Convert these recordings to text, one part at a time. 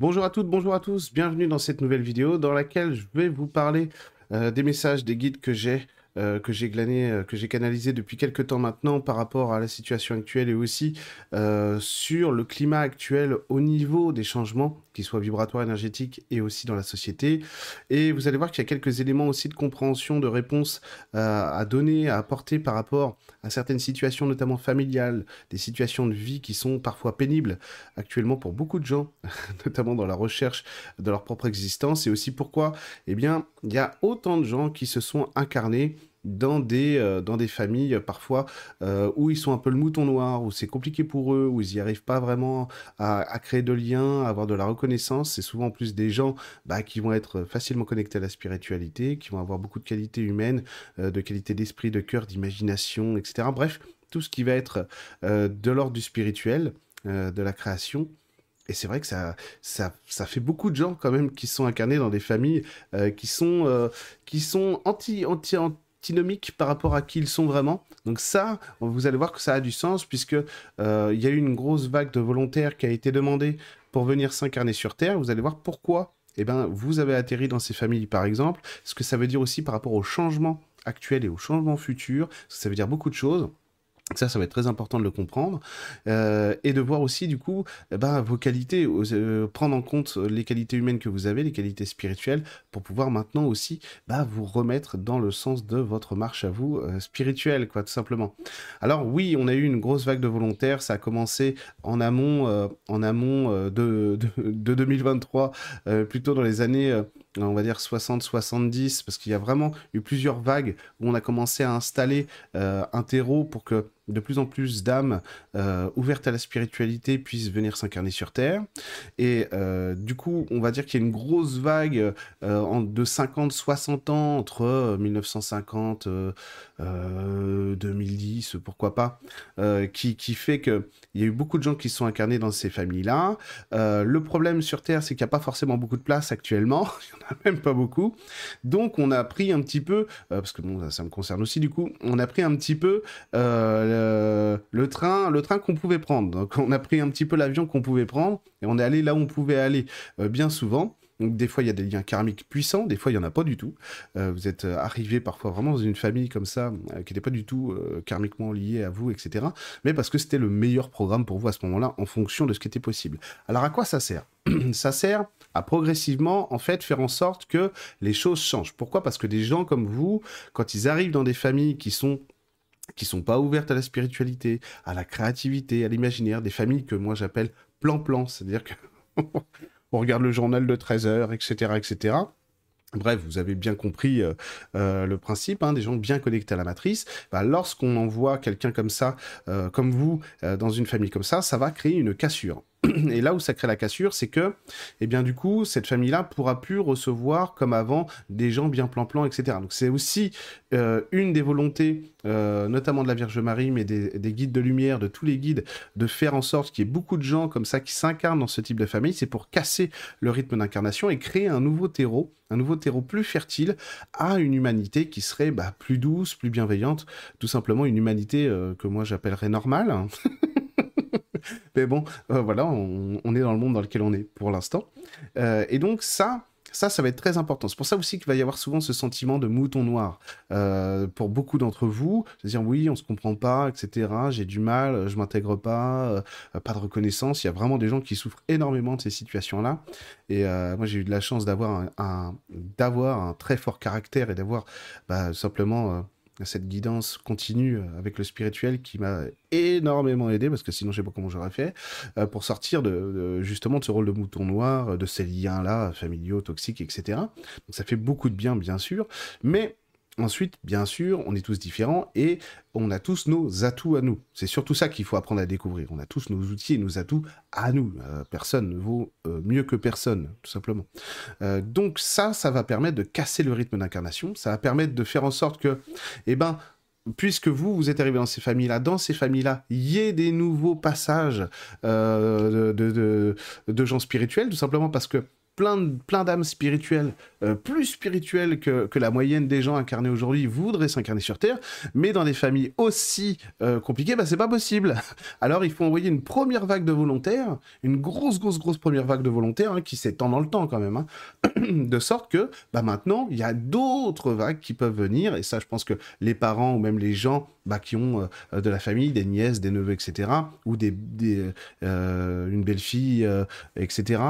Bonjour à toutes, bonjour à tous, bienvenue dans cette nouvelle vidéo dans laquelle je vais vous parler euh, des messages, des guides que j'ai euh, que j'ai glané, euh, que j'ai canalisé depuis quelques temps maintenant par rapport à la situation actuelle et aussi euh, sur le climat actuel au niveau des changements, qu'ils soient vibratoires, énergétiques et aussi dans la société. Et vous allez voir qu'il y a quelques éléments aussi de compréhension, de réponse à donner, à apporter par rapport à certaines situations, notamment familiales, des situations de vie qui sont parfois pénibles actuellement pour beaucoup de gens, notamment dans la recherche de leur propre existence, et aussi pourquoi, eh bien, il y a autant de gens qui se sont incarnés dans des, euh, dans des familles parfois euh, où ils sont un peu le mouton noir, où c'est compliqué pour eux, où ils n'y arrivent pas vraiment à, créer de liens, à avoir de la reconnaissance. C'est souvent en plus des gens bah, qui vont être facilement connectés à la spiritualité, qui vont avoir beaucoup de qualités humaines, euh, de qualité d'esprit, de cœur, d'imagination, etc. Bref, tout ce qui va être de l'ordre du spirituel, de la création. Et c'est vrai que ça, ça, ça, fait beaucoup de gens quand même qui sont incarnés dans des familles qui sont, qui sont anti, anti, anti par rapport à qui ils sont vraiment. Donc ça, vous allez voir que ça a du sens puisque euh, y a eu une grosse vague de volontaires qui a été demandée pour venir s'incarner sur Terre. Vous allez voir pourquoi. Eh ben, vous avez atterri dans ces familles, par exemple. Ce que ça veut dire aussi par rapport au changement actuel et au changement futur. Ça veut dire beaucoup de choses. Ça, ça va être très important de le comprendre euh, et de voir aussi du coup eh ben, vos qualités, euh, prendre en compte les qualités humaines que vous avez, les qualités spirituelles, pour pouvoir maintenant aussi bah, vous remettre dans le sens de votre marche à vous euh, spirituelle, quoi, tout simplement. Alors oui, on a eu une grosse vague de volontaires, ça a commencé en amont, en amont de, de 2023, plutôt dans les années on va dire 60-70, parce qu'il y a vraiment eu plusieurs vagues où on a commencé à installer euh, un terreau pour que de plus en plus d'âmes euh, ouvertes à la spiritualité puissent venir s'incarner sur Terre. Et euh, du coup, on va dire qu'il y a une grosse vague de 50-60 ans entre 1950, 2010, pourquoi pas, qui, qui, fait qu'il y a eu beaucoup de gens qui sont incarnés dans ces familles-là. le problème sur Terre, c'est qu'il n'y a pas forcément beaucoup de place actuellement. même pas beaucoup. Donc on a pris un petit peu, euh, parce que bon, ça, me concerne aussi du coup, on a pris un petit peu euh, le, train, le train qu'on pouvait prendre. Donc on a pris un petit peu l'avion qu'on pouvait prendre et on est allé là où on pouvait aller euh, bien souvent. Donc des fois il y a des liens karmiques puissants, des fois il y en a pas du tout. vous êtes arrivé parfois vraiment dans une famille comme ça qui n'était pas du tout karmiquement liée à vous, etc. Mais parce que c'était le meilleur programme pour vous à ce moment-là en fonction de ce qui était possible. Alors à quoi ça sert Ça sert à progressivement, en fait, faire en sorte que les choses changent. Pourquoi? Parce que des gens comme vous, quand ils arrivent dans des familles qui sont qui sont pas ouvertes à la spiritualité, à la créativité, à l'imaginaire, des familles que moi j'appelle plan-plan, c'est-à-dire que on regarde le journal de 13 heures, etc., etc. Bref, vous avez bien compris euh, euh, le principe, hein, des gens bien connectés à la matrice. Bah, lorsqu'on envoie quelqu'un comme ça, euh, comme vous, dans une famille comme ça, ça va créer une cassure. Et là où ça crée la cassure, c'est que, eh bien, du coup, cette famille-là pourra plus recevoir comme avant des gens bien plan-plan, etc. Donc, c'est aussi euh, une des volontés, euh, notamment de la Vierge Marie, mais des, guides de lumière, de tous les guides, de faire en sorte qu'il y ait beaucoup de gens comme ça qui s'incarnent dans ce type de famille. C'est pour casser le rythme d'incarnation et créer un nouveau terreau, un nouveau terreau plus fertile à une humanité qui serait bah, plus douce, plus bienveillante, tout simplement une humanité euh, que moi j'appellerais normale. Mais bon, euh, voilà, on, est dans le monde dans lequel on est pour l'instant. Euh, et donc ça, ça, ça va être très important. C'est pour ça aussi qu'il va y avoir souvent ce sentiment de mouton noir euh, pour beaucoup d'entre vous. C'est-à-dire, oui, on se comprend pas, etc. J'ai du mal, je m'intègre pas, pas de reconnaissance. Il y a vraiment des gens qui souffrent énormément de ces situations-là. Et moi, j'ai eu de la chance d'avoir un, un très fort caractère et d'avoir bah, simplement cette guidance continue euh, avec le spirituel qui m'a énormément aidé parce que sinon je sais pas comment j'aurais fait euh, pour sortir de, justement de ce rôle de mouton noir, de ces liens là familiaux, toxiques, etc. Donc ça fait beaucoup de bien bien sûr, mais Ensuite, bien sûr, on est tous différents et on a tous nos atouts à nous. C'est surtout ça qu'il faut apprendre à découvrir. On a tous nos outils et nos atouts à nous. Euh, personne ne vaut euh, mieux que personne, tout simplement. Euh, donc ça, ça va permettre de casser le rythme d'incarnation. Ça va permettre de faire en sorte que, eh ben, puisque vous, vous êtes arrivé dans ces familles-là, dans ces familles-là, il y ait des nouveaux passages de, gens spirituels, tout simplement parce que plein d'âmes spirituelles, euh, plus spirituelles que, que, la moyenne des gens incarnés aujourd'hui voudraient s'incarner sur Terre, mais dans des familles aussi euh, compliquées, bah, c'est pas possible. Alors il faut envoyer une première vague de volontaires, une grosse, grosse, grosse première vague de volontaires hein, qui s'étend dans le temps quand même, hein, de sorte que bah, maintenant il y a d'autres vagues qui peuvent venir, et ça je pense que les parents ou même les gens bah, qui ont euh, de la famille, des nièces, des neveux, etc., ou des une belle-fille, etc.,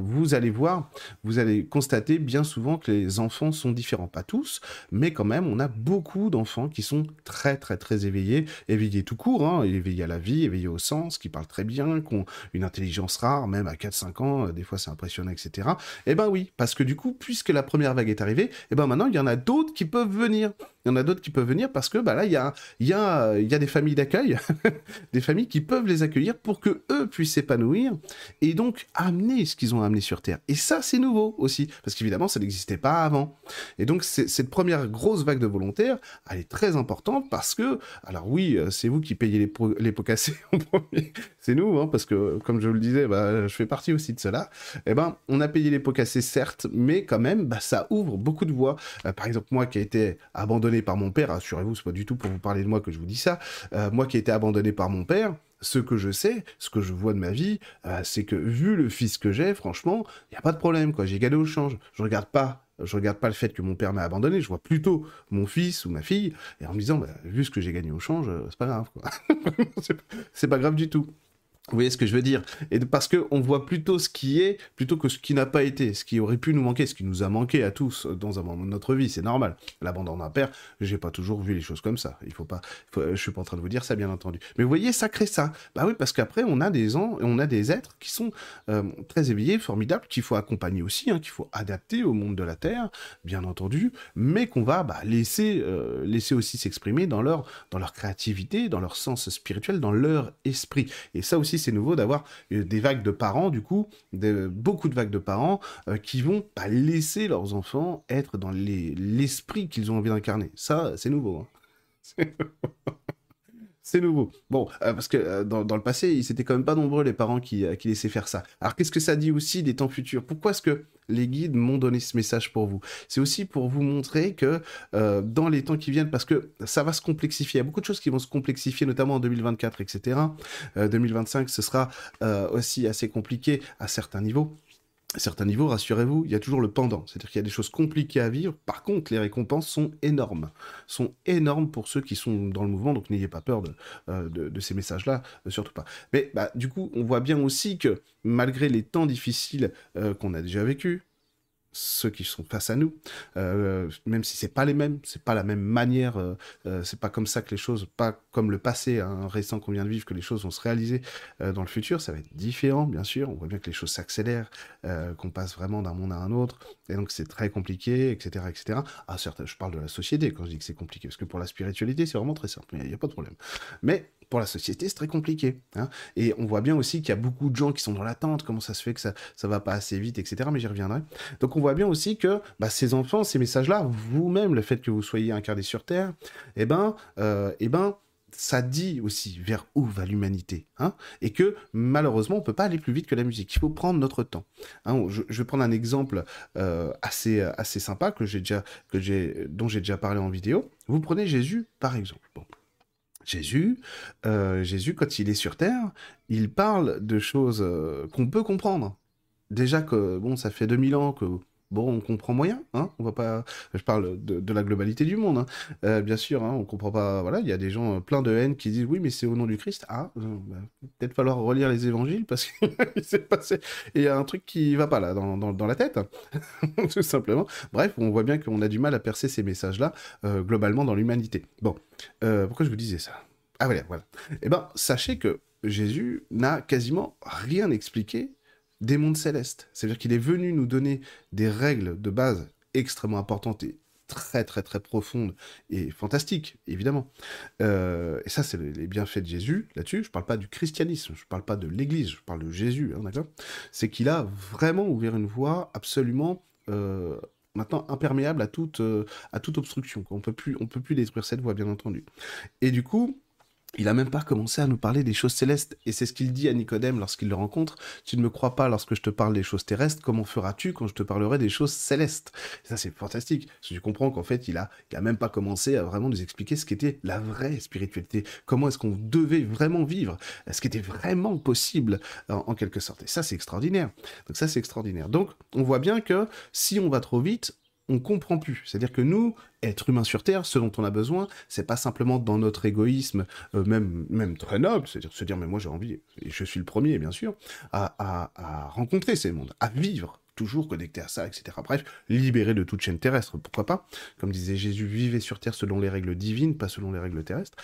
vous allez voir vous allez constater bien souvent que les enfants sont différents. Pas tous, mais quand même, on a beaucoup d'enfants qui sont très, très, très éveillés, éveillés tout court, hein, éveillés à la vie, éveillés au sens, qui parlent très bien, qui ont une intelligence rare, même à 4-5 ans, euh, des fois c'est impressionnant, etc. Eh ben oui, parce que du coup, puisque la première vague est arrivée, eh ben maintenant, il y en a d'autres qui peuvent venir. Il y en a d'autres qui peuvent venir parce que bah là, il y a, y, a, y a des familles d'accueil, des familles qui peuvent les accueillir pour que eux puissent s'épanouir et donc amener ce qu'ils ont amené sur Terre. Et ça, c'est nouveau aussi, parce qu'évidemment, ça n'existait pas avant. Et donc, cette première grosse vague de volontaires, elle est très importante parce que, alors oui, euh, c'est vous qui payez les, pots cassés en premier, c'est nous, hein, parce que, comme je vous le disais, bah, je fais partie aussi de cela. Eh ben, on a payé les pots cassés, certes, mais quand même, bah, ça ouvre beaucoup de voies. Euh, par exemple, moi qui ai été abandonné par mon père, assurez-vous, c'est pas du tout pour vous parler de moi que je vous dis ça, euh, moi qui ai été abandonné par mon père, ce que je sais, ce que je vois de ma vie, euh, c'est que vu le fils que j'ai, franchement, il n'y a pas de problème, quoi. J'ai gagné au change. Je regarde pas, regarde pas le fait que mon père m'a abandonné, je vois plutôt mon fils ou ma fille, et en me disant, bah, vu ce que j'ai gagné au change, euh, c'est pas grave, c'est pas grave du tout. Vous voyez ce que je veux dire? Et parce qu'on voit plutôt ce qui est plutôt que ce qui n'a pas été, ce qui aurait pu nous manquer, ce qui nous a manqué à tous dans un moment de notre vie, c'est normal. L'abandon d'un père, j'ai pas toujours vu les choses comme ça. Il faut pas, je suis pas en train de vous dire ça, bien entendu. Mais vous voyez, ça crée ça. Bah oui, parce qu'après, on a des gens, on a des êtres qui sont euh, très éveillés, formidables, qu'il faut accompagner aussi, hein, qu'il faut adapter au monde de la Terre, bien entendu, mais qu'on va bah, laisser, euh, laisser aussi s'exprimer dans leur, dans leur créativité, dans leur sens spirituel, dans leur esprit. Et ça aussi, c'est nouveau d'avoir euh, des vagues de parents, du coup, beaucoup de vagues de parents euh, qui vont pas laisser leurs enfants être dans l'esprit qu'ils ont envie d'incarner. Ça, c'est nouveau. Hein. C'est nouveau. Bon, euh, parce que euh, dans, le passé, ils étaient quand même pas nombreux les parents qui, euh, qui laissaient faire ça. Alors qu'est-ce que ça dit aussi des temps futurs? Pourquoi est-ce que les guides m'ont donné ce message pour vous? C'est aussi pour vous montrer que dans les temps qui viennent, parce que ça va se complexifier, il y a beaucoup de choses qui vont se complexifier, notamment en 2024, etc. 2025, ce sera aussi assez compliqué à certains niveaux certains niveaux, rassurez-vous, il y a toujours le pendant. C'est-à-dire qu'il y a des choses compliquées à vivre. Par contre, les récompenses sont énormes. Sont énormes pour ceux qui sont dans le mouvement. Donc n'ayez pas peur de, euh, ces messages-là, euh, surtout pas. Mais bah, du coup, on voit bien aussi que malgré les temps difficiles euh, qu'on a déjà vécus, ceux qui sont face à nous, euh, même si c'est pas les mêmes, c'est pas la même manière, euh, euh, c'est pas comme ça que les choses, pas comme le passé un récent qu'on vient de vivre, que les choses vont se réaliser dans le futur, ça va être différent, bien sûr. On voit bien que les choses s'accélèrent, qu'on passe vraiment d'un monde à un autre, et donc c'est très compliqué, etc., etc. Ah, certes, je parle de la société quand je dis que c'est compliqué, parce que pour la spiritualité, c'est vraiment très simple, il n'y a, pas de problème. Mais pour la société, c'est très compliqué. Hein. Et on voit bien aussi qu'il y a beaucoup de gens qui sont dans l'attente, comment ça se fait que ça ça va pas assez vite, etc. Mais j'y reviendrai. Donc on voit bien aussi que bah, ces enfants, ces messages-là, vous-même, le fait que vous soyez incarné sur Terre, eh ben, euh, eh ben, ça dit aussi vers où va l'humanité, hein, et que malheureusement on peut pas aller plus vite que la musique. Il faut prendre notre temps. Hein. je, vais prendre un exemple euh, assez assez sympa que j'ai déjà que dont j'ai déjà parlé en vidéo. Vous prenez Jésus par exemple. Jésus, euh, Jésus, quand il est sur Terre, il parle de choses euh, qu'on peut comprendre. Déjà que, bon, ça fait 2000 ans que, bon, on comprend moyen, hein, on va pas, je parle de, la globalité du monde, hein. euh, bien sûr, hein, on comprend pas, voilà, il y a des gens pleins de haine qui disent, oui, mais c'est au nom du Christ, ah, bah, peut-être falloir relire les évangiles, parce qu'il s'est passé, il y a un truc qui va pas là, dans, dans la tête, tout simplement. Bref, on voit bien qu'on a du mal à percer ces messages-là, globalement, dans l'humanité. Bon, euh, pourquoi je vous disais ça? Ah voilà, voilà. Eh ben, sachez que Jésus n'a quasiment rien expliqué des mondes célestes. C'est-à-dire qu'il est venu nous donner des règles de base extrêmement importantes et très très très profondes et fantastiques, évidemment. Euh, et ça, c'est les bienfaits de Jésus là-dessus. Je parle pas du christianisme, je parle pas de l'Église, je parle de Jésus, hein, d'accord? C'est qu'il a vraiment ouvert une voie absolument euh, maintenant imperméable à toute, euh, à toute obstruction. On peut plus, on peut plus détruire cette voie, bien entendu. Et du coup, il a même pas commencé à nous parler des choses célestes. Et c'est ce qu'il dit à Nicodème lorsqu'il le rencontre. Tu ne me crois pas lorsque je te parle des choses terrestres, comment feras-tu quand je te parlerai des choses célestes? Ça, c'est fantastique. Parce tu comprends qu'en fait, il a, il a même pas commencé à vraiment nous expliquer ce qu'était la vraie spiritualité. Comment est-ce qu'on devait vraiment vivre? Ce qui était vraiment possible, en, en quelque sorte? Et ça, c'est extraordinaire. Donc ça, c'est extraordinaire. Donc, on voit bien que si on va trop vite, on comprend plus. C'est-à-dire que nous, être humains sur Terre, ce dont on a besoin, c'est pas simplement dans notre égoïsme, euh, même, même très noble, c'est-à-dire se dire, mais moi j'ai envie, et je suis le premier bien sûr, à, rencontrer ces mondes, à vivre toujours connecté à ça, etc. Bref, libéré de toute chaîne terrestre, pourquoi pas? Comme disait Jésus, vivez sur Terre selon les règles divines, pas selon les règles terrestres.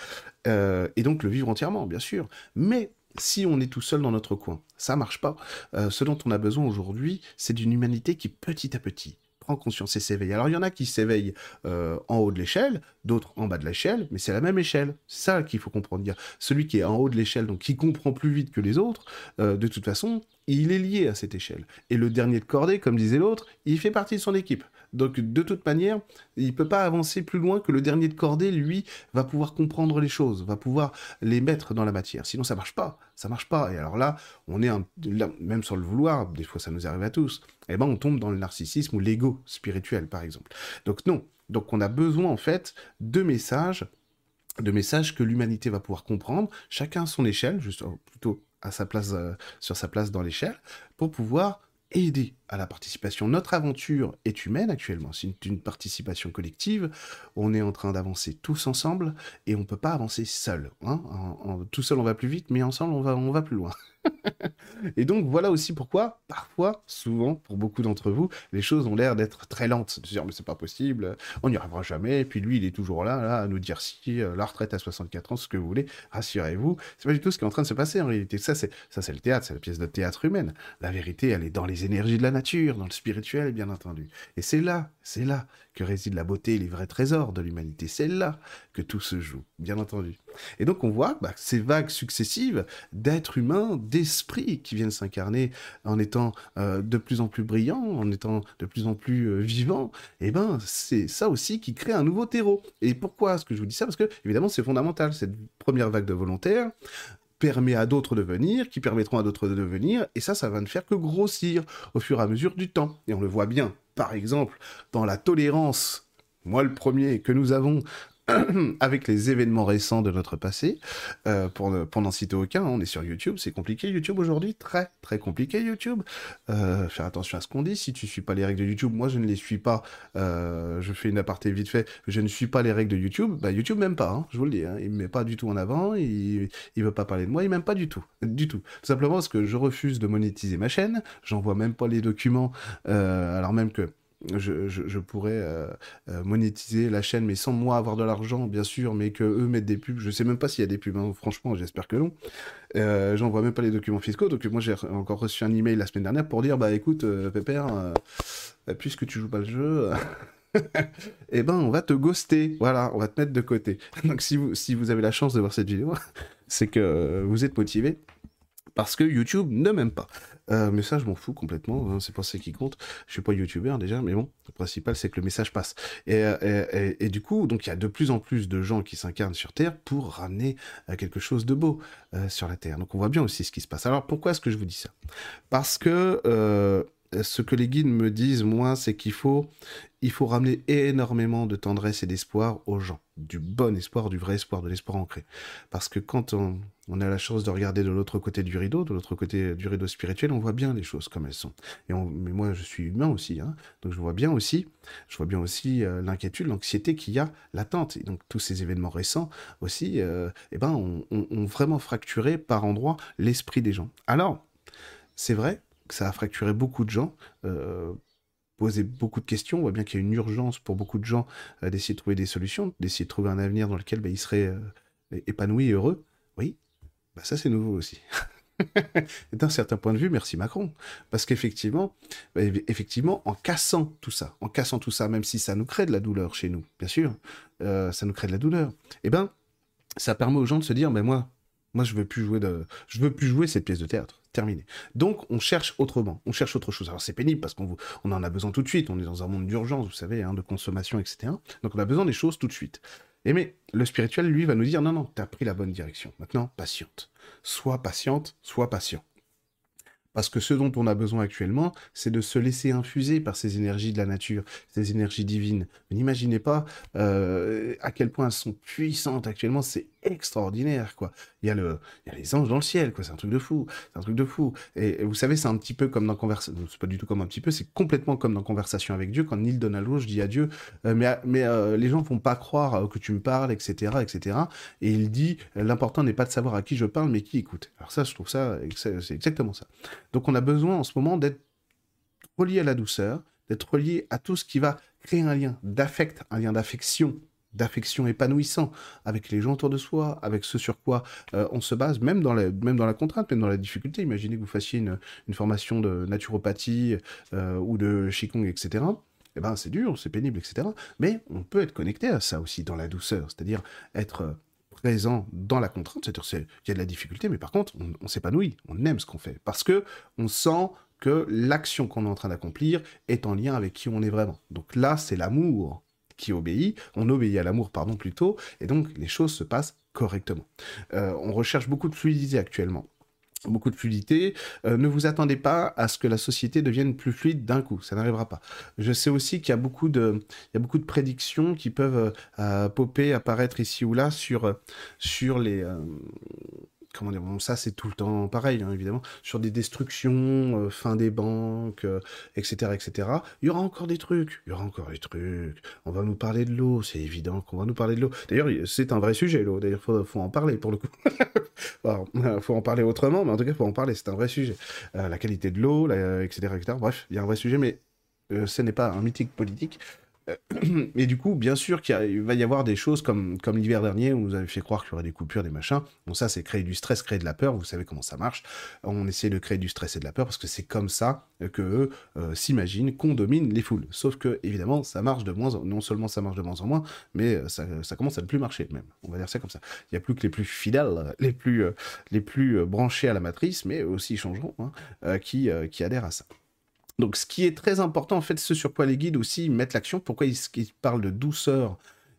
Euh, et donc le vivre entièrement, bien sûr. Mais si on est tout seul dans notre coin, ça marche pas. Euh, ce dont on a besoin aujourd'hui, c'est d'une humanité qui petit à petit conscience et s'éveille. Alors il y en a qui s'éveillent euh, en haut de l'échelle, d'autres en bas de l'échelle, mais c'est la même échelle. C'est ça qu'il faut comprendre. Celui qui est en haut de l'échelle, donc qui comprend plus vite que les autres, euh, de toute façon, il est lié à cette échelle. Et le dernier de cordée, comme disait l'autre, il fait partie de son équipe. Donc de toute manière, il ne peut pas avancer plus loin que le dernier de cordée, lui, va pouvoir comprendre les choses, va pouvoir les mettre dans la matière. Sinon, ça marche pas. Ça marche pas. Et alors là, on est même sans le vouloir, des fois ça nous arrive à tous, eh ben on tombe dans le narcissisme ou l'ego spirituel, par exemple. Donc non. Donc on a besoin en fait de messages de messages que l'humanité va pouvoir comprendre, chacun à son échelle, juste plutôt à sa place, euh, sur sa place dans l'échelle, pour pouvoir aider à la participation. Notre aventure est humaine actuellement, c'est une, participation collective. On est en train d'avancer tous ensemble et on ne peut pas avancer seul. Hein. tout seul on va plus vite, mais ensemble on va, on va plus loin. et donc voilà aussi pourquoi, parfois, souvent, pour beaucoup d'entre vous, les choses ont l'air d'être très lentes. De se dire, mais c'est pas possible, on n'y arrivera jamais. Et puis lui, il est toujours là, là, à nous dire si euh, la retraite à 64 ans, ce que vous voulez, rassurez-vous. C'est pas du tout ce qui est en train de se passer en réalité. Ça, c'est ça, c'est le théâtre, c'est la pièce de théâtre humaine. La vérité, elle est dans les énergies de la nature, dans le spirituel, bien entendu. Et c'est là, c'est là que réside la beauté et les vrais trésors de l'humanité. C'est là que tout se joue, bien entendu. Et donc on voit bah, ces vagues successives d'êtres humains, d'esprits qui viennent s'incarner en étant euh, de plus en plus brillants, en étant de plus en plus euh, vivants. Et eh ben c'est ça aussi qui crée un nouveau terreau. Et pourquoi est-ce que je vous dis ça? Parce que évidemment c'est fondamental cette première vague de volontaires permet à d'autres de venir, qui permettront à d'autres de venir, et ça, ça va ne faire que grossir au fur et à mesure du temps. Et on le voit bien, par exemple, dans la tolérance, moi le premier, que nous avons avec les événements récents de notre passé, euh, pour n'en citer aucun, on est sur YouTube, c'est compliqué. YouTube aujourd'hui, très très compliqué YouTube. Euh, faire attention à ce qu'on dit, si tu suis pas les règles de YouTube, moi je ne les suis pas, euh, je fais une aparté vite fait, je ne suis pas les règles de YouTube, bah YouTube m'aime pas, hein, je vous le dis, hein, il me met pas du tout en avant, il, il veut pas parler de moi, il m'aime pas du tout, du tout. Tout simplement parce que je refuse de monétiser ma chaîne, j'envoie même pas les documents, alors même que je, pourrais euh, euh, monétiser la chaîne, mais sans moi avoir de l'argent, bien sûr, mais que eux mettent des pubs. Je sais même pas s'il y a des pubs, hein, franchement, j'espère que non. Euh, J'envoie même pas les documents fiscaux, donc moi j'ai encore reçu un email la semaine dernière pour dire bah écoute, euh, Pépère, puisque tu joues pas le jeu. eh ben, on va te ghoster, voilà, on va te mettre de côté. Donc, si vous, si vous avez la chance de voir cette vidéo, c'est que vous êtes motivé parce que YouTube ne m'aime pas. Euh, mais ça, je m'en fous complètement, hein, c'est pas ça qui compte. Je suis pas youtubeur déjà, mais bon, le principal, c'est que le message passe. Euh, et, du coup, donc il y a de plus en plus de gens qui s'incarnent sur Terre pour ramener euh, quelque chose de beau sur la Terre. Donc on voit bien aussi ce qui se passe. Alors pourquoi est-ce que je vous dis ça? Parce que ce que les guides me disent, moi, c'est qu'il faut, il faut ramener énormément de tendresse et d'espoir aux gens. Du bon espoir, du vrai espoir, de l'espoir ancré. Parce que quand on, a la chance de regarder de l'autre côté du rideau, de l'autre côté du rideau spirituel, on voit bien les choses comme elles sont. Et mais moi, je suis humain aussi, hein, donc je vois bien aussi, je vois bien aussi euh, l'inquiétude, l'anxiété qu'il y a latente. Et donc tous ces événements récents aussi, euh, eh ben, ont vraiment fracturé par endroits l'esprit des gens. Alors, c'est vrai, ça a fracturé beaucoup de gens, euh, posé beaucoup de questions. On voit bien qu'il y a une urgence pour beaucoup de gens euh, d'essayer de trouver des solutions, d'essayer de trouver un avenir dans lequel bah, ils seraient épanouis heureux. Oui, bah, ça c'est nouveau aussi. D'un certain point de vue, merci Macron. Parce qu'effectivement, bah, effectivement, en cassant tout ça, en cassant tout ça, même si ça nous crée de la douleur chez nous, bien sûr, ça nous crée de la douleur, eh ben, ça permet aux gens de se dire, mais moi, moi, je veux de, veux plus jouer cette pièce de théâtre. Terminé. Donc, on cherche autrement. On cherche autre chose. Alors, c'est pénible parce qu'on on en a besoin tout de suite. On est dans un monde d'urgence, vous savez, hein, de consommation, etc. Donc, on a besoin des choses tout de suite. Et mais le spirituel, lui, va nous dire non, non, tu as pris la bonne direction. Maintenant, patiente. Sois patiente, sois patient. Parce que ce dont on a besoin actuellement, c'est de se laisser infuser par ces énergies de la nature, ces énergies divines. N'imaginez pas euh, à quel point elles sont puissantes actuellement, c'est extraordinaire, quoi. Il y, a le, il y a les anges dans le ciel, quoi, c'est un truc de fou, c'est un truc de fou. Et, vous savez, c'est un petit peu comme dans Conversation, c'est pas du tout comme un petit peu, c'est complètement comme dans Conversation avec Dieu, quand Neil Donald dit à Dieu, euh, mais, mais euh, les gens vont pas croire que tu me parles, etc., etc. Et il dit, l'important n'est pas de savoir à qui je parle, mais qui écoute. Alors ça, je trouve ça, c'est exactement ça. Donc on a besoin en ce moment d'être relié à la douceur, d'être relié à tout ce qui va créer un lien d'affect, un lien d'affection, d'affection épanouissant avec les gens autour de soi, avec ce sur quoi euh, on se base, même dans, la, même dans la contrainte, même dans la difficulté. Imaginez que vous fassiez une, formation de naturopathie euh, ou de Qigong, etc. Eh ben, c'est dur, c'est pénible, etc. Mais on peut être connecté à ça aussi dans la douceur, c'est-à-dire être présent dans la contrainte, c'est-à-dire qu'il y a de la difficulté, mais par contre, on, s'épanouit, on aime ce qu'on fait, parce que on sent que l'action qu'on est en train d'accomplir est en lien avec qui on est vraiment. Donc là, c'est l'amour qui obéit, on obéit à l'amour, pardon, plutôt, et donc les choses se passent correctement. Euh, on recherche beaucoup de fluidité actuellement beaucoup de fluidité. Euh, ne vous attendez pas à ce que la société devienne plus fluide d'un coup, ça n'arrivera pas. Je sais aussi qu'il y a beaucoup de, il y a beaucoup de prédictions qui peuvent euh, popper, apparaître ici ou là sur, sur les, comment dire, bon, ça c'est tout le temps pareil, hein, évidemment, sur des destructions, euh, fin des banques, etc., euh, etc. Il y aura encore des trucs, il y aura encore des trucs. On va nous parler de l'eau, c'est évident qu'on va nous parler de l'eau. D'ailleurs, c'est un vrai sujet, l'eau. D'ailleurs, faut, faut en parler pour le coup. Il faut en parler autrement, mais en tout cas, faut en parler. C'est un vrai sujet. Euh, la qualité de l'eau, etc., etc. Bref, il y a un vrai sujet, mais ce n'est pas un mythique politique. Et du coup, bien sûr qu'il va y avoir des choses comme, l'hiver dernier où on nous avait fait croire qu'il y aurait des coupures, des machins. Bon, ça, c'est créer du stress, créer de la peur. Vous savez comment ça marche. On essaie de créer du stress et de la peur parce que c'est comme ça que eux euh, s'imaginent qu'on domine les foules. Sauf que, évidemment, ça marche de moins en Non seulement ça marche de moins en moins, mais euh, ça, commence à ne plus marcher même. On va dire ça comme ça. Il n'y a plus que les plus fidèles, les plus, euh, les plus branchés à la matrice, mais aussi ils changeront, hein, qui, qui adhèrent à ça. Donc, ce qui est très important, en fait, ce sur quoi les guides aussi mettent l'action, pourquoi ils, parlent de douceur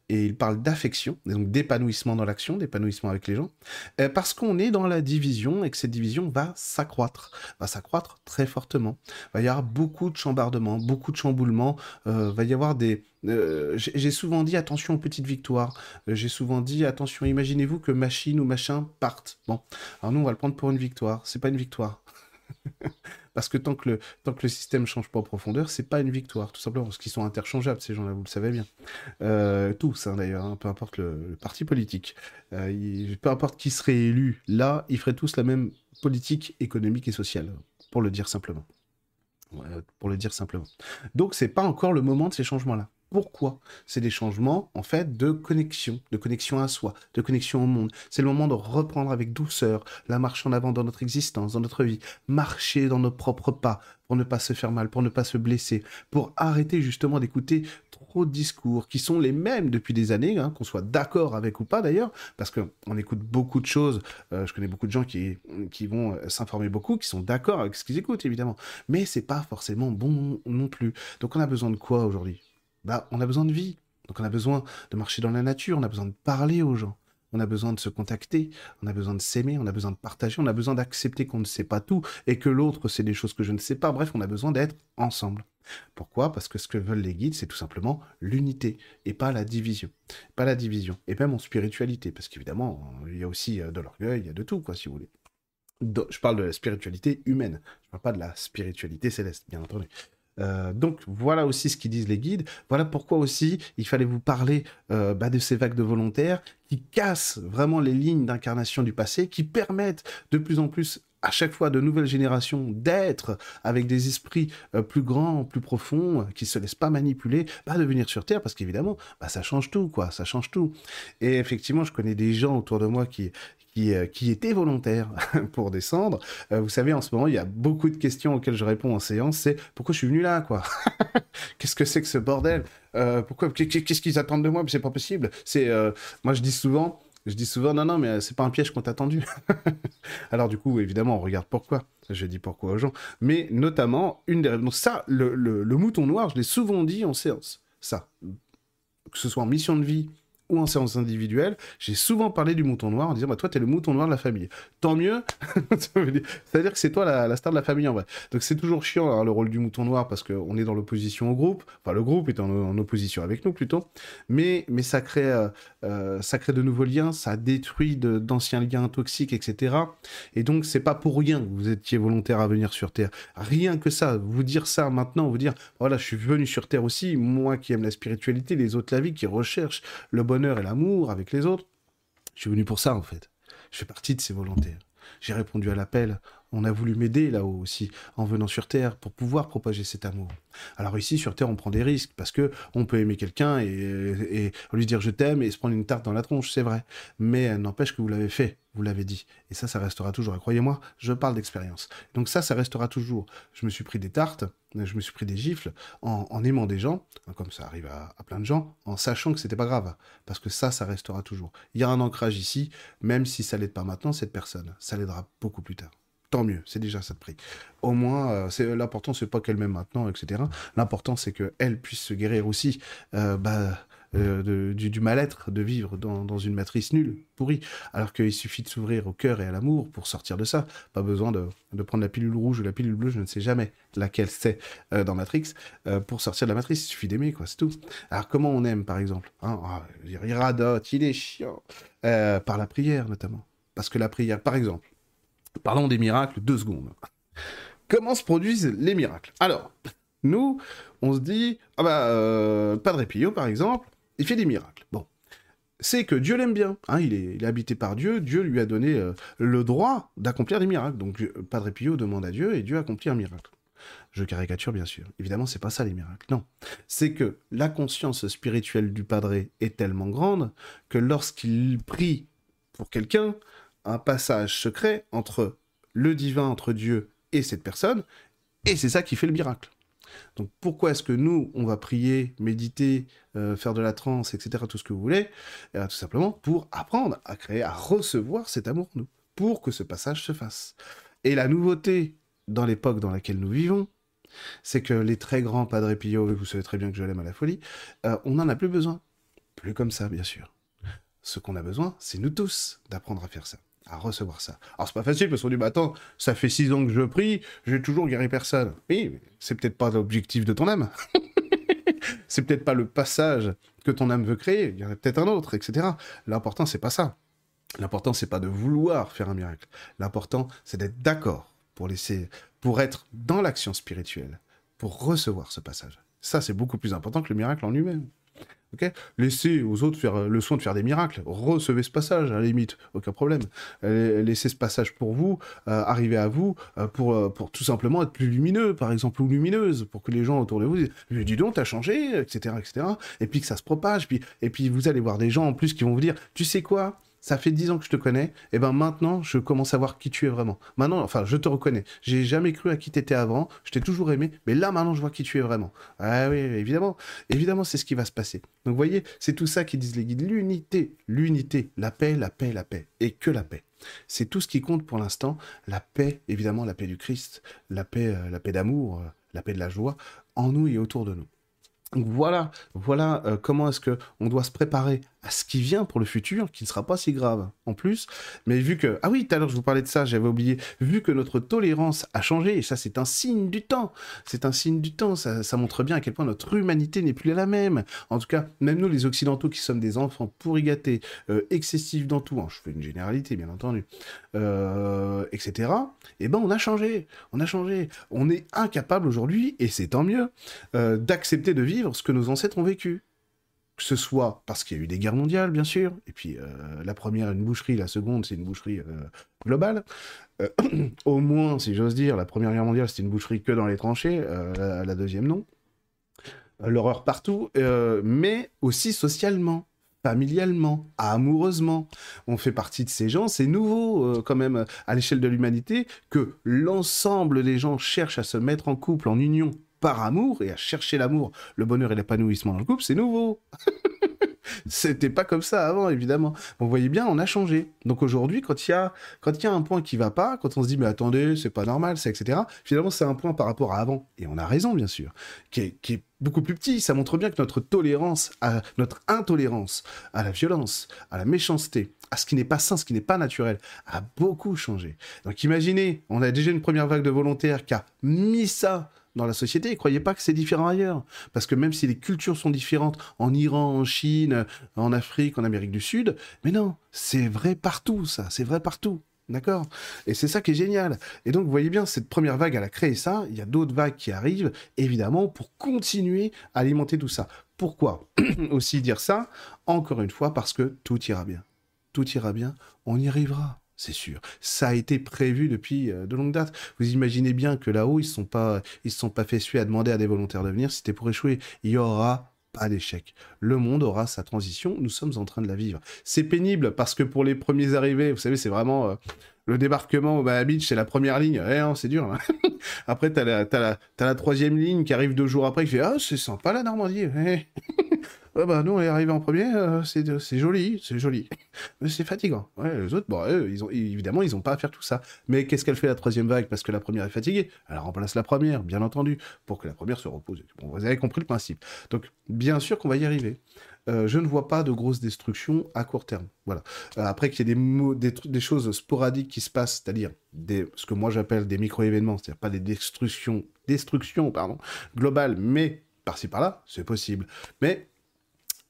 et ils parlent d'affection, donc d'épanouissement dans l'action, d'épanouissement avec les gens, euh, parce qu'on est dans la division et que cette division va s'accroître, va s'accroître très fortement. Va y avoir beaucoup de chambardements, beaucoup de chamboulements, euh, va y avoir des... Euh, j'ai souvent dit attention aux petites victoires, j'ai souvent dit attention, imaginez-vous que machine ou machin partent. Bon, alors nous on va le prendre pour une victoire, c'est pas une victoire. Parce que tant que le, système change pas en profondeur, c'est pas une victoire, tout simplement, parce qu'ils sont interchangeables, ces gens-là, vous le savez bien. Euh, tous, hein, d'ailleurs, hein, peu importe le, parti politique. Euh, peu importe qui serait élu, là, ils feraient tous la même politique économique et sociale, pour le dire simplement. pour le dire simplement. Donc, c'est pas encore le moment de ces changements-là. Pourquoi? C'est des changements, en fait, de connexion, de connexion à soi, de connexion au monde. C'est le moment de reprendre avec douceur la marche en avant dans notre existence, dans notre vie, marcher dans nos propres pas pour ne pas se faire mal, pour ne pas se blesser, pour arrêter justement d'écouter trop de discours qui sont les mêmes depuis des années, hein, qu'on soit d'accord avec ou pas d'ailleurs, parce qu'on écoute beaucoup de choses. Euh, je connais beaucoup de gens qui, qui vont euh, s'informer beaucoup, qui sont d'accord avec ce qu'ils écoutent évidemment, mais c'est pas forcément bon non plus. Donc on a besoin de quoi aujourd'hui? Bah, on a besoin de vie. Donc on a besoin de marcher dans la nature, on a besoin de parler aux gens, on a besoin de se contacter, on a besoin de s'aimer, on a besoin de partager, on a besoin d'accepter qu'on ne sait pas tout et que l'autre sait des choses que je ne sais pas. Bref, on a besoin d'être ensemble. Pourquoi? Parce que ce que veulent les guides, c'est tout simplement l'unité et pas la division. Pas la division. Et même en spiritualité, parce qu'évidemment, il y a aussi euh, de l'orgueil, il y a de tout, quoi, si vous voulez. Je parle de la spiritualité humaine, je ne parle pas de la spiritualité céleste, bien entendu. Euh, donc voilà aussi ce qu'ils disent les guides. Voilà pourquoi aussi il fallait vous parler euh, bah, de ces vagues de volontaires qui cassent vraiment les lignes d'incarnation du passé, qui permettent de plus en plus à chaque fois de nouvelles générations d'être avec des esprits euh, plus grands, plus profonds, qui se laissent pas manipuler, bah, de venir sur Terre, parce qu'évidemment, bah, ça change tout, quoi, ça change tout. Et effectivement, je connais des gens autour de moi qui, euh, qui, était volontaire pour descendre. Euh, vous savez, en ce moment, il y a beaucoup de questions auxquelles je réponds en séance. C'est pourquoi je suis venu là, quoi? Qu'est-ce que c'est que ce bordel euh, Pourquoi Qu'est-ce qu'ils attendent de moi? C'est pas possible. C'est moi, je dis souvent. Je dis souvent, non, non, mais c'est pas un piège qu'on t'a tendu. Alors, du coup, évidemment, on regarde pourquoi. Je dis pourquoi aux gens. Mais notamment, une des raisons. Ça, le, le mouton noir, je l'ai souvent dit en séance. Ça. Que ce soit en mission de vie ou en séance individuelle, j'ai souvent parlé du mouton noir en disant bah, Toi, tu es le mouton noir de la famille. Tant mieux. C'est-à-dire que c'est toi la, star de la famille en vrai. Donc c'est toujours chiant hein, le rôle du mouton noir parce qu'on est dans l'opposition au groupe. Enfin, le groupe est en, opposition avec nous plutôt. Mais, mais ça, crée, euh, euh, ça crée de nouveaux liens, ça détruit d'anciens liens toxiques, etc. Et donc, c'est pas pour rien que vous étiez volontaire à venir sur Terre. Rien que ça. Vous dire ça maintenant, vous dire Voilà, je suis venu sur Terre aussi, moi qui aime la spiritualité, les autres la vie, qui recherchent le bon et l'amour avec les autres. Je suis venu pour ça, en fait. Je fais partie de ces volontaires. J'ai répondu à l'appel. On a voulu m'aider là-haut aussi, en venant sur Terre, pour pouvoir propager cet amour. Alors ici, sur Terre, on prend des risques, parce que on peut aimer quelqu'un et, lui dire je t'aime et se prendre une tarte dans la tronche, c'est vrai. Mais n'empêche que vous l'avez fait vous l'avez dit. Et ça, ça restera toujours. Et croyez-moi, je parle d'expérience. Donc ça, ça restera toujours. Je me suis pris des tartes, je me suis pris des gifles en, aimant des gens, comme ça arrive à, plein de gens, en sachant que c'était pas grave. Parce que ça, ça restera toujours. Il y a un ancrage ici, même si ça l'aide pas maintenant, cette personne, ça l'aidera beaucoup plus tard. Tant mieux, c'est déjà ça de prix. Au moins, euh, c'est l'important, c'est pas qu'elle m'aime maintenant, etc. L'important, c'est qu'elle puisse se guérir aussi. Euh, bah, euh, du, mal-être de vivre dans, une matrice nulle, pourrie. Alors qu'il suffit de s'ouvrir au cœur et à l'amour pour sortir de ça. Pas besoin de, prendre la pilule rouge ou la pilule bleue, je ne sais jamais laquelle c'est euh, dans Matrix, pour sortir de la matrice. Il suffit d'aimer, quoi, c'est tout. Alors comment on aime, par exemple hein oh, Il radote, il est chiant. par la prière, notamment. Parce que la prière, par exemple, parlons des miracles, deux secondes. Comment se produisent les miracles? Alors, nous, on se dit, ah bah, Padre Pio, par exemple, il fait des miracles. Bon. C'est que Dieu l'aime bien. Hein, il, est, habité par Dieu. Dieu lui a donné euh, le droit d'accomplir des miracles. Donc, Padre Pio demande à Dieu et Dieu accomplit un miracle. Je caricature, bien sûr. Évidemment, c'est pas ça les miracles. Non. C'est que la conscience spirituelle du Padre est tellement grande que lorsqu'il prie pour quelqu'un, un passage secret entre le divin, entre Dieu et cette personne, et c'est ça qui fait le miracle. Donc pourquoi est-ce que nous, on va prier, méditer, euh, faire de la transe, etc., tout ce que vous voulez? Eh Tout simplement pour apprendre à créer, à recevoir cet amour nous, pour que ce passage se fasse. Et la nouveauté dans l'époque dans laquelle nous vivons, c'est que les très grands Padre Pio, vous savez très bien que je l'aime à la folie, euh, on n'en a plus besoin. Plus comme ça, bien sûr. Ce qu'on a besoin, c'est nous tous d'apprendre à faire ça à recevoir ça. Alors c'est pas facile parce qu'on dit bah attends, ça fait six ans que je prie, j'ai toujours guéri personne. Oui, c'est peut-être pas l'objectif de ton âme. c'est peut-être pas le passage que ton âme veut créer. Il y en a peut-être un autre, etc. L'important c'est pas ça. L'important c'est pas de vouloir faire un miracle. L'important c'est d'être d'accord pour laisser, pour être dans l'action spirituelle, pour recevoir ce passage. Ça c'est beaucoup plus important que le miracle en lui-même. Laissez aux autres faire euh, le soin de faire des miracles. Recevez ce passage, à la limite, aucun problème. Euh, laissez ce passage pour vous, euh, arriver à vous, pour, pour tout simplement être plus lumineux, par exemple, ou lumineuse, pour que les gens autour de vous disent Dis donc, t'as changé, etc., etc. Et puis que ça se propage. Puis, et puis vous allez voir des gens en plus qui vont vous dire Tu sais quoi? Ça fait dix ans que je te connais, et ben maintenant, je commence à voir qui tu es vraiment. Maintenant, enfin, je te reconnais. J'ai jamais cru à qui tu étais avant, je t'ai toujours aimé, mais là, maintenant, je vois qui tu es vraiment. Ah oui, évidemment. Évidemment, c'est ce qui va se passer. Donc, vous voyez, c'est tout ça qui disent les guides. L'unité, l'unité, la paix, la paix, la paix, et que la paix. C'est tout ce qui compte pour l'instant. La paix, évidemment, la paix du Christ, la paix, euh, la paix d'amour, euh, la paix de la joie, en nous et autour de nous. Voilà, voilà euh, comment est-ce que on doit se préparer ce qui vient pour le futur, qui ne sera pas si grave en plus. Mais vu que, ah oui, tout à l'heure je vous parlais de ça, j'avais oublié, vu que notre tolérance a changé, et ça c'est un signe du temps, c'est un signe du temps, ça, montre bien à quel point notre humanité n'est plus la même. En tout cas, même nous les Occidentaux qui sommes des enfants pourri gâtés, euh, excessifs dans tout, hein, je fais une généralité bien entendu, euh, etc., eh ben on a changé, on a changé. On est incapable aujourd'hui, et c'est tant mieux, euh, d'accepter de vivre ce que nos ancêtres ont vécu que ce soit parce qu'il y a eu des guerres mondiales, bien sûr, et puis euh, la première, une boucherie, la seconde, c'est une boucherie euh, globale. Euh, au moins, si j'ose dire, la première guerre mondiale, c'était une boucherie que dans les tranchées, la, deuxième, non. L'horreur partout, mais aussi socialement familialement, amoureusement. On fait partie de ces gens. C'est nouveau quand même à l'échelle de l'humanité que l'ensemble des gens cherchent à se mettre en couple, en union par amour et à chercher l'amour, le bonheur et l'épanouissement dans le couple, c'est nouveau. C'était pas comme ça avant, évidemment. Vous voyez bien, on a changé. Donc aujourd'hui, quand il y a, quand y a un point qui va pas, quand on se dit, mais attendez, c'est pas normal, c'est etc. Finalement, c'est un point par rapport à avant. Et on a raison, bien sûr, qui est, qui est beaucoup plus petit. Ça montre bien que notre tolérance, à, notre intolérance à la violence, à la méchanceté, à ce qui n'est pas sain, ce qui n'est pas naturel, a beaucoup changé. Donc imaginez, on a déjà une première vague de volontaires qui a mis ça dans la société. Et croyez pas que c'est différent ailleurs. Parce que même si les cultures sont différentes en Iran, en Chine, en Afrique, en Amérique du Sud, mais non, c'est vrai partout, ça. C'est vrai partout. D'accord? Et c'est ça qui est génial. Et donc, vous voyez bien, cette première vague, elle a créé ça. Il y a d'autres vagues qui arrivent, évidemment, pour continuer à alimenter tout ça. Pourquoi aussi dire ça? Encore une fois, parce que tout ira bien. Tout ira bien, on y arrivera c'est sûr. Ça a été prévu depuis euh, de longue date. Vous imaginez bien que là-haut, ils ne sont pas, ils se sont pas fait suer à demander à des volontaires de venir. C'était pour échouer. Il y aura pas d'échec. Le monde aura sa transition. Nous sommes en train de la vivre. C'est pénible parce que pour les premiers arrivés, vous savez, c'est vraiment euh, le débarquement au Baha Beach, c'est la première ligne. Eh, hein, c'est dur. Après, t'as la, as la, troisième ligne qui arrive deux jours après qui fait Ah, c'est sympa la Normandie. Eh. Bah, nous, on est arrivé en premier, euh, c'est joli, c'est joli. Mais c'est fatigant. Ouais, les autres, bon, ils ont, évidemment, ils n'ont pas à faire tout ça. Mais qu'est-ce qu'elle fait la troisième vague? Parce que la première est fatiguée. Elle remplace la première, bien entendu, pour que la première se repose. Bon, vous avez compris le principe. Donc, bien sûr qu'on va y arriver. Euh, je ne vois pas de grosses destructions à court terme. Voilà. Euh, après qu'il y ait des, des, des, choses sporadiques qui se passent, c'est-à-dire ce que moi j'appelle des micro-événements, c'est-à-dire pas des destructions, destructions pardon, globales, mais par-ci par-là, c'est possible. Mais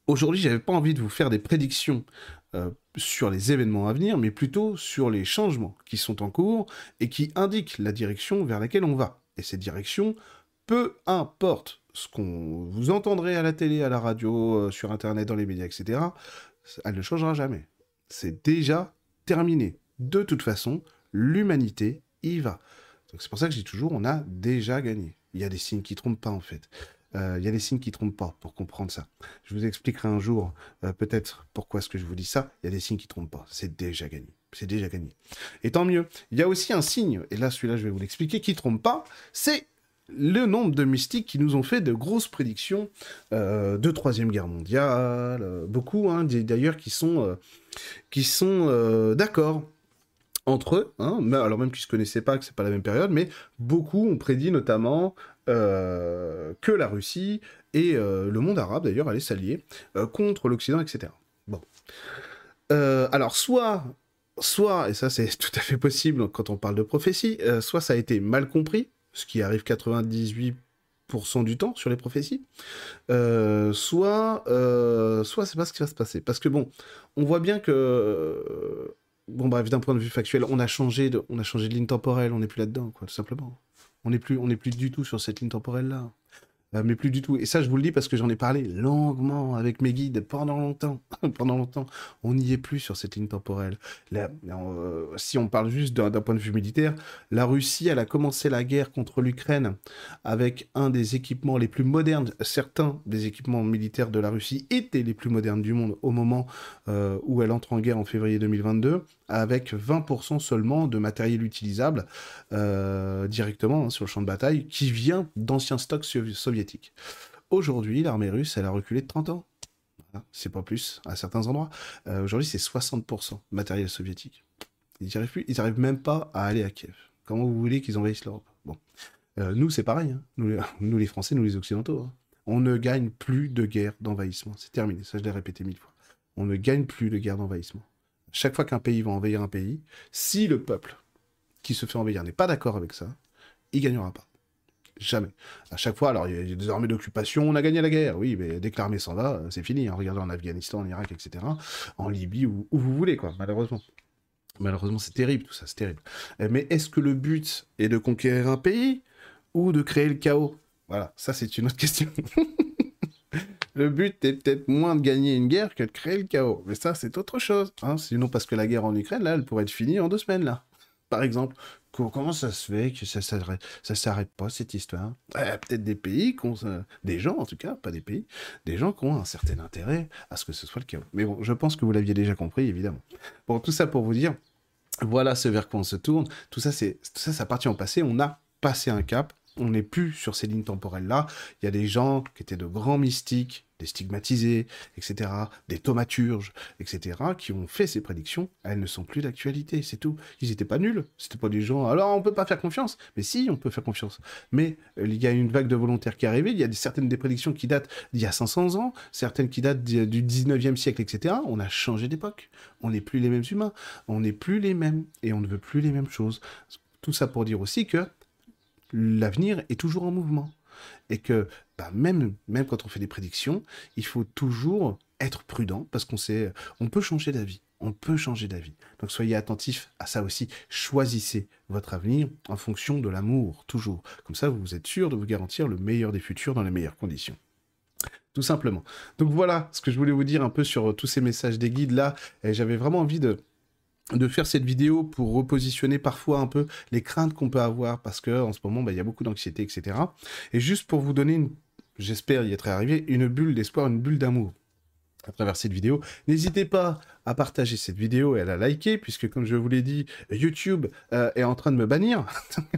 Aujourd'hui, j'avais pas envie de vous faire des prédictions euh, sur les événements à venir, mais plutôt sur les changements qui sont en cours et qui indiquent la direction vers laquelle on va. Et cette direction, peu importe ce qu'on vous entendrez à la télé, à la radio, euh, sur Internet, dans les médias, etc., elle ne changera jamais. C'est déjà terminé. De toute façon, l'humanité y va. c'est pour ça que je dis toujours, on a déjà gagné. Il y a des signes qui trompent pas en fait. Euh, il y a des signes qui ne trompent pas pour comprendre ça. Je vous expliquerai un jour euh, peut-être pourquoi est-ce que je vous dis ça. Il y a des signes qui ne trompent pas. C'est déjà gagné. C'est déjà gagné. Et tant mieux. Il y a aussi un signe, et là celui-là je vais vous l'expliquer, qui ne trompe pas, c'est le nombre de mystiques qui nous ont fait de grosses prédictions euh, de Troisième Guerre mondiale, beaucoup hein, d'ailleurs qui sont, qui sont d'accord entre eux, hein, alors même qu'ils se connaissaient pas, que c'est pas la même période, mais beaucoup ont prédit notamment euh, que la Russie et euh, le monde arabe d'ailleurs allaient s'allier euh, contre l'Occident, etc. Bon. alors soit, soit, et ça c'est tout à fait possible quand on parle de prophétie, soit ça a été mal compris, ce qui arrive 98% du temps sur les prophéties, soit, soit c'est pas ce qui va se passer. Parce que bon, on voit bien que bon bref, d'un point de vue factuel, on a changé de, ligne temporelle, on n'est plus là-dedans, quoi, tout simplement. On n'est plus, on n'est plus du tout sur cette ligne temporelle là. Euh, mais plus du tout. Et ça, je vous le dis parce que j'en ai parlé longuement avec mes guides pendant longtemps. pendant longtemps, on n'y est plus sur cette ligne temporelle. Euh, si on parle juste d'un point de vue militaire, la Russie, elle a commencé la guerre contre l'Ukraine avec un des équipements les plus modernes. Certains des équipements militaires de la Russie étaient les plus modernes du monde au moment euh, où elle entre en guerre en février 2022, avec 20% seulement de matériel utilisable directement hein, sur le champ de bataille qui vient d'anciens stocks soviétiques Aujourd'hui, l'armée russe, elle a reculé de 30 ans. c'est pas plus à certains endroits. Euh, aujourd'hui, c'est 60% matériel soviétique. Ils n'y arrivent plus. Ils n'arrivent même pas à aller à Kiev. Comment vous voulez qu'ils envahissent l'Europe? Bon. Euh, nous, c'est pareil. Hein. Nous, les Français, nous, les Occidentaux. Hein. On ne gagne plus de guerre d'envahissement. C'est terminé. Ça, je l'ai répété mille fois. On ne gagne plus de guerre d'envahissement. Chaque fois qu'un pays va envahir un pays, si le peuple qui se fait envahir n'est pas d'accord avec ça, il gagnera pas. Jamais. À chaque fois, alors il y a des armées d'occupation, on a gagné la guerre, oui, mais dès que l'armée s'en va, c'est fini. Hein. Regardez en Afghanistan, en Irak, etc. En Libye, où, où vous voulez, quoi, malheureusement. Malheureusement, c'est terrible tout ça, c'est terrible. Eh, mais est-ce que le but est de conquérir un pays ou de créer le chaos? Voilà, ça c'est une autre question. le but est peut-être moins de gagner une guerre que de créer le chaos. Mais ça, c'est autre chose. Hein. Sinon, parce que la guerre en Ukraine, là, elle pourrait être finie en deux semaines, là. Par exemple, Comment ça se fait que ça ça s'arrête pas cette histoire? Eh, Peut-être des pays, des gens en tout cas, pas des pays, des gens qui ont un certain intérêt à ce que ce soit le cas. Mais bon, je pense que vous l'aviez déjà compris, évidemment. Bon, tout ça pour vous dire, voilà ce vers quoi on se tourne. Tout ça, c'est, ça, ça appartient au passé. On a passé un cap. On n'est plus sur ces lignes temporelles-là. Il y a des gens qui étaient de grands mystiques des stigmatisés, etc., des thaumaturges, etc., qui ont fait ces prédictions, elles ne sont plus d'actualité, c'est tout. Ils n'étaient pas nuls, c'était pas des gens, alors on peut pas faire confiance, mais si, on peut faire confiance. Mais euh, il y a une vague de volontaires qui est arrivée, il y a certaines des prédictions qui datent d'il y a 500 ans, certaines qui datent du 19e siècle, etc., on a changé d'époque, on n'est plus les mêmes humains, on n'est plus les mêmes, et on ne veut plus les mêmes choses. Tout ça pour dire aussi que l'avenir est toujours en mouvement et que bah, même, même quand on fait des prédictions, il faut toujours être prudent parce qu'on sait, on peut changer d'avis. On peut changer d'avis. Donc soyez attentifs à ça aussi. Choisissez votre avenir en fonction de l'amour, toujours. Comme ça, vous êtes sûr de vous garantir le meilleur des futurs dans les meilleures conditions. Tout simplement. Donc voilà ce que je voulais vous dire un peu sur tous ces messages des guides là. J'avais vraiment envie de, de faire cette vidéo pour repositionner parfois un peu les craintes qu'on peut avoir parce que en ce moment bah, il y a beaucoup d'anxiété etc et juste pour vous donner j'espère y être arrivé une bulle d'espoir une bulle d'amour à travers cette vidéo. N'hésitez pas à partager cette vidéo et à la liker, puisque comme je vous l'ai dit, YouTube euh, est en train de me bannir.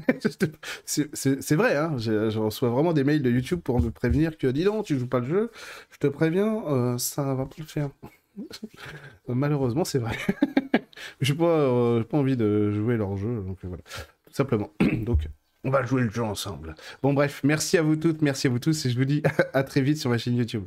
c'est vrai, hein, je, reçois vraiment des mails de YouTube pour me prévenir que, dis donc, tu joues pas le jeu, je te préviens, euh, ça va pas le faire. Malheureusement, c'est vrai. Je n'ai euh, pas, envie de jouer leur jeu, donc voilà. Tout simplement. donc, on va jouer le jeu ensemble. Bon, bref, merci à vous toutes, merci à vous tous, et je vous dis à très vite sur ma chaîne YouTube.